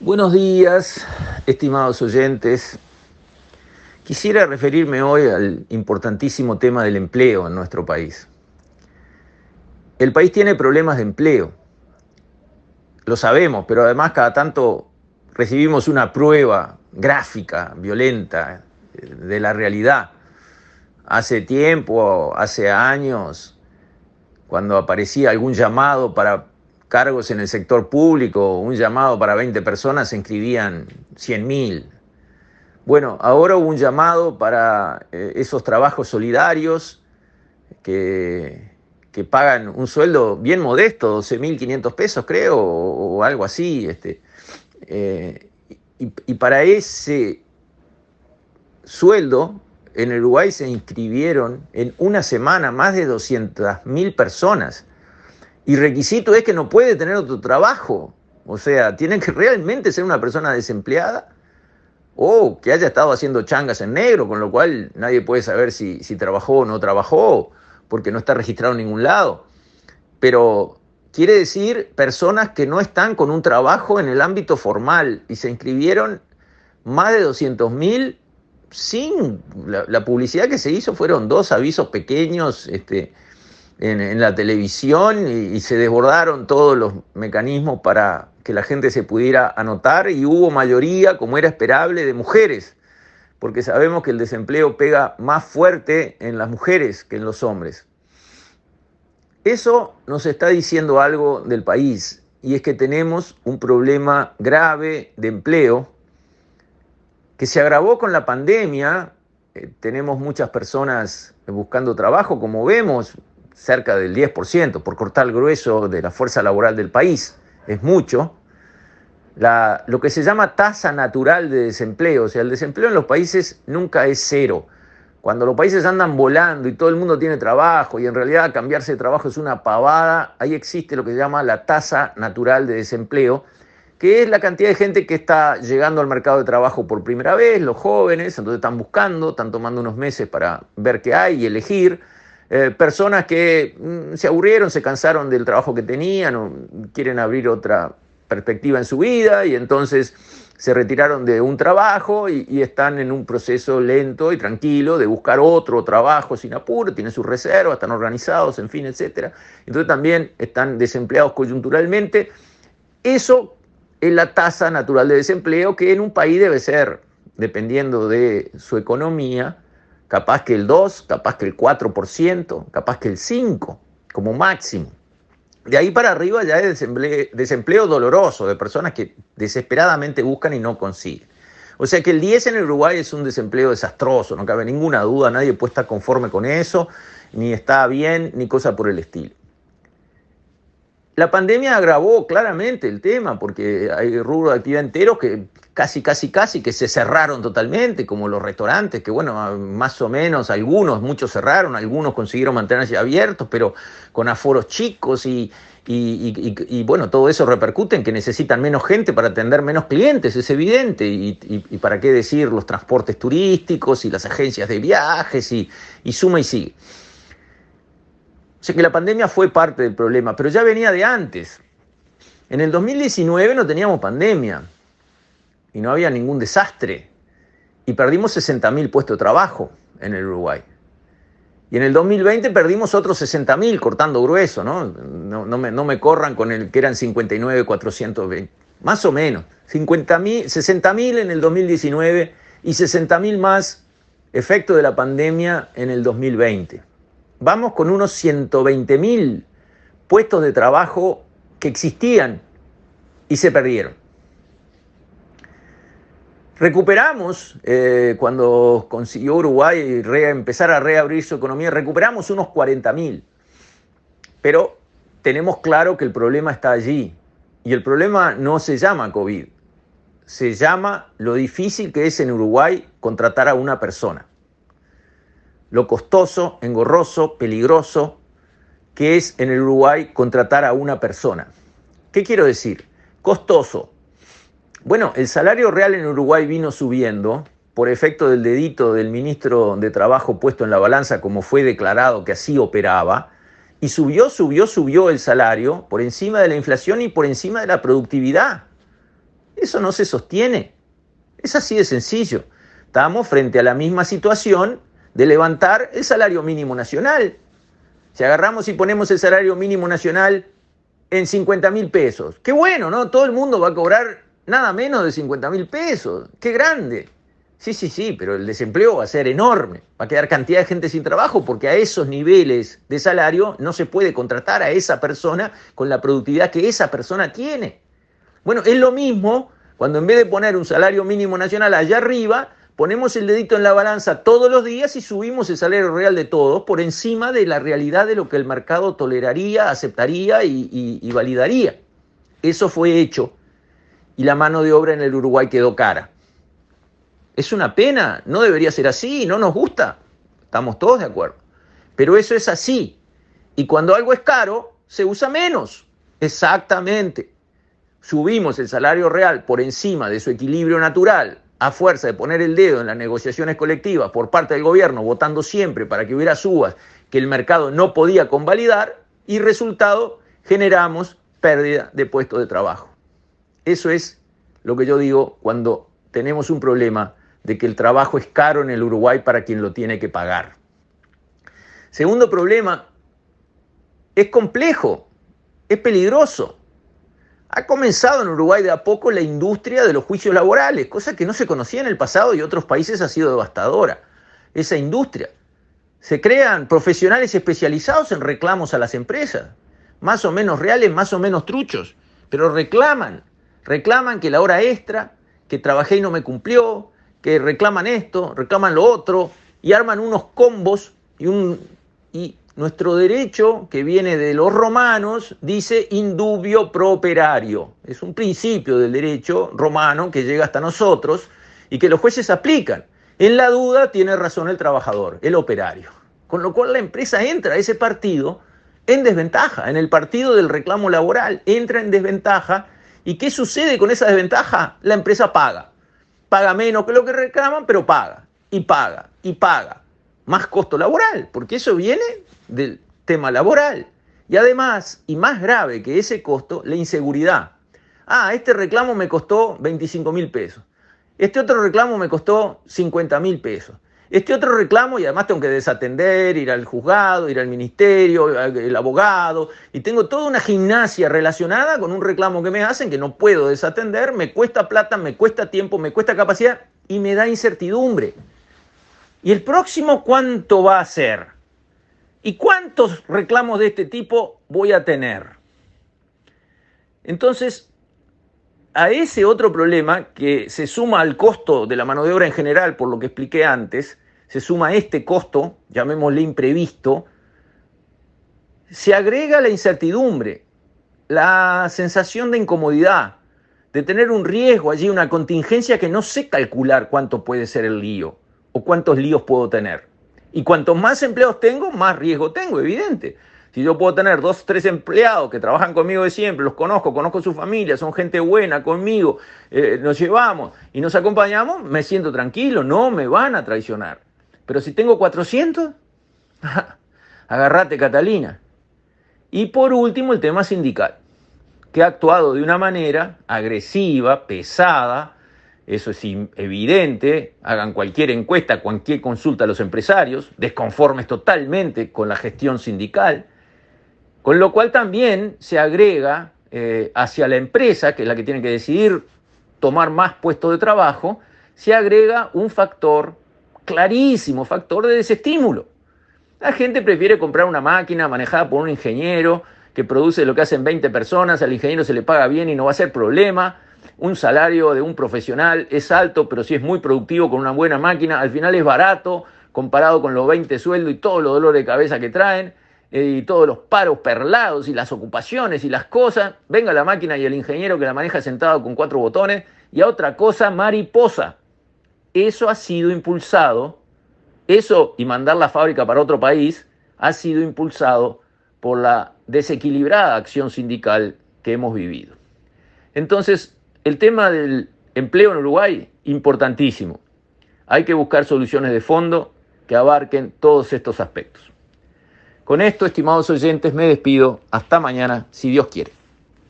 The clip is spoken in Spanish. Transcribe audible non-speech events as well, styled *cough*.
Buenos días, estimados oyentes. Quisiera referirme hoy al importantísimo tema del empleo en nuestro país. El país tiene problemas de empleo, lo sabemos, pero además cada tanto recibimos una prueba gráfica, violenta, de la realidad. Hace tiempo, hace años, cuando aparecía algún llamado para cargos en el sector público, un llamado para 20 personas, se inscribían 100.000. Bueno, ahora hubo un llamado para eh, esos trabajos solidarios que, que, pagan un sueldo bien modesto, 12.500 pesos creo, o, algo así. Este, eh, y, y para ese sueldo, en Uruguay se inscribieron en una semana más de 200.000 personas. Y requisito es que no puede tener otro trabajo. O sea, tiene que realmente ser una persona desempleada o que haya estado haciendo changas en negro, con lo cual nadie puede saber si, trabajó o no trabajó, porque no está registrado en ningún lado. Pero quiere decir personas que no están con un trabajo en el ámbito formal y se inscribieron más de 200 mil sin la, la, publicidad que se hizo fueron dos avisos pequeños este, en, la televisión y, y, se desbordaron todos los mecanismos para que la gente se pudiera anotar y hubo mayoría, como era esperable, de mujeres, porque sabemos que el desempleo pega más fuerte en las mujeres que en los hombres. Eso nos está diciendo algo del país y es que tenemos un problema grave de empleo que se agravó con la pandemia. Eh, tenemos muchas personas buscando trabajo, como vemos, cerca del 10%, por cortar grueso de la fuerza laboral del país, es mucho. La, lo que se llama tasa natural de desempleo, o sea, el desempleo en los países nunca es cero. Cuando los países andan volando y todo el mundo tiene trabajo y en realidad cambiarse de trabajo es una pavada, ahí existe lo que se llama la tasa natural de desempleo, que es la cantidad de gente que está llegando al mercado de trabajo por primera vez, los jóvenes, entonces están buscando, están tomando unos meses para ver qué hay y elegir eh, personas que mm, se aburrieron, se cansaron del trabajo que tenían quieren abrir otra perspectiva en su vida y entonces se retiraron de un trabajo y, y, están en un proceso lento y tranquilo de buscar otro trabajo sin apuro, tienen sus reservas, están organizados, en fin, etc. Entonces también están desempleados coyunturalmente. Eso es la tasa natural de desempleo que en un país debe ser, dependiendo de su economía, capaz que el 2, capaz que el 4%, capaz que el 5% como máximo. De ahí para arriba ya es desempleo, doloroso de personas que desesperadamente buscan y no consiguen. O sea que el 10 en Uruguay es un desempleo desastroso, no cabe ninguna duda, nadie puede estar conforme con eso, ni está bien, ni cosa por el estilo. La pandemia agravó claramente el tema, porque hay rubros de actividad enteros que casi, casi, casi que se cerraron totalmente, como los restaurantes, que bueno, más o menos algunos, muchos cerraron, algunos consiguieron mantenerse abiertos, pero con aforos chicos y, y, y, y bueno, todo eso repercute en que necesitan menos gente para atender menos clientes, es evidente, y, para qué decir los transportes turísticos y las agencias de viajes y, suma y sigue. O sea que la pandemia fue parte del problema, pero ya venía de antes. En el 2019 no teníamos pandemia y no había ningún desastre. Y perdimos 60.000 puestos de trabajo en el Uruguay. Y en el 2020 perdimos otros 60.000 cortando grueso, ¿no? No, me corran con el que eran 59.420, más o menos. 60.000 en el 2019 y 60.000 más efecto de la pandemia en el 2020. Vamos con unos 120.000 puestos de trabajo que existían y se perdieron. Recuperamos, eh, cuando consiguió Uruguay empezar a reabrir su economía, recuperamos unos 40 mil. Pero tenemos claro que el problema está allí. Y el problema no se llama COVID, se llama lo difícil que es en Uruguay contratar a una persona. Lo costoso, engorroso, peligroso que es en el Uruguay contratar a una persona. ¿Qué quiero decir? Costoso, bueno, el salario real en Uruguay vino subiendo por efecto del dedito del ministro de Trabajo puesto en la balanza, como fue declarado que así operaba, y subió, subió, subió el salario por encima de la inflación y por encima de la productividad. Eso no se sostiene. Es así de sencillo. Estamos frente a la misma situación de levantar el salario mínimo nacional. Si agarramos y ponemos el salario mínimo nacional en 50 mil pesos, qué bueno, ¿no? Todo el mundo va a cobrar nada menos de 50 mil pesos. Qué grande. Sí, sí, sí, pero el desempleo va a ser enorme. Va a quedar cantidad de gente sin trabajo porque a esos niveles de salario no se puede contratar a esa persona con la productividad que esa persona tiene. Bueno, es lo mismo cuando en vez de poner un salario mínimo nacional allá arriba, ponemos el dedito en la balanza todos los días y subimos el salario real de todos por encima de la realidad de lo que el mercado toleraría, aceptaría y, y validaría. Eso fue hecho y la mano de obra en el Uruguay quedó cara. Es una pena, no debería ser así, no nos gusta, estamos todos de acuerdo. Pero eso es así. Y cuando algo es caro, se usa menos. Exactamente. Subimos el salario real por encima de su equilibrio natural a fuerza de poner el dedo en las negociaciones colectivas por parte del gobierno, votando siempre para que hubiera subas que el mercado no podía convalidar y resultado generamos pérdida de puestos de trabajo. Eso es lo que yo digo cuando tenemos un problema de que el trabajo es caro en el Uruguay para quien lo tiene que pagar. Segundo problema, es complejo, es peligroso. Ha comenzado en Uruguay de a poco la industria de los juicios laborales, cosa que no se conocía en el pasado y otros países ha sido devastadora. Esa industria. Se crean profesionales especializados en reclamos a las empresas, más o menos reales, más o menos truchos, pero reclaman, reclaman que la hora extra, que trabajé y no me cumplió, que reclaman esto, reclaman lo otro, y arman unos combos y, un, y nuestro derecho, que viene de los romanos, dice indubio pro operario. Es un principio del derecho romano que llega hasta nosotros y que los jueces aplican. En la duda tiene razón el trabajador, el operario. Con lo cual la empresa entra a ese partido en desventaja, en el partido del reclamo laboral, entra en desventaja. ¿Y qué sucede con esa desventaja? La empresa paga paga menos que lo que reclaman, pero paga, y paga, y paga. Más costo laboral, porque eso viene del tema laboral. Y además, y más grave que ese costo, la inseguridad. Ah, este reclamo me costó 25 mil pesos. Este otro reclamo me costó 50 mil pesos. Este otro reclamo, y además tengo que desatender, ir al juzgado, ir al ministerio, el abogado, y tengo toda una gimnasia relacionada con un reclamo que me hacen que no puedo desatender, me cuesta plata, me cuesta tiempo, me cuesta capacidad y me da incertidumbre. ¿Y el próximo cuánto va a ser? ¿Y cuántos reclamos de este tipo voy a tener? Entonces, a ese otro problema que se suma al costo de la mano de obra en general, por lo que expliqué antes, se suma este costo, llamémosle imprevisto, se agrega la incertidumbre, la sensación de incomodidad, de tener un riesgo allí, una contingencia que no sé calcular cuánto puede ser el lío o cuántos líos puedo tener. Y cuantos más empleados tengo, más riesgo tengo, evidente. Si yo puedo tener dos, tres empleados que trabajan conmigo de siempre, los conozco, conozco su familia, son gente buena conmigo, eh, nos llevamos y nos acompañamos, me siento tranquilo, no me van a traicionar. Pero si tengo 400, *laughs* agarrate Catalina. Y por último, el tema sindical, que ha actuado de una manera agresiva, pesada, eso es evidente, hagan cualquier encuesta, cualquier consulta a los empresarios, desconformes totalmente con la gestión sindical, con lo cual también se agrega eh, hacia la empresa, que es la que tiene que decidir tomar más puestos de trabajo, se agrega un factor clarísimo, factor de desestímulo. La gente prefiere comprar una máquina manejada por un ingeniero que produce lo que hacen 20 personas, al ingeniero se le paga bien y no va a ser problema. Un salario de un profesional es alto, pero si es muy productivo con una buena máquina, al final es barato comparado con los 20 sueldos y todos los dolores de cabeza que traen. Eh, y todos los paros perlados y las ocupaciones y las cosas, venga la máquina y el ingeniero que la maneja sentado con cuatro botones y a otra cosa mariposa. Eso ha sido impulsado, eso y mandar la fábrica para otro país, ha sido impulsado por la desequilibrada acción sindical que hemos vivido. Entonces, el tema del empleo en Uruguay, importantísimo. Hay que buscar soluciones de fondo que abarquen todos estos aspectos. Con esto, estimados oyentes, me despido. Hasta mañana, si Dios quiere.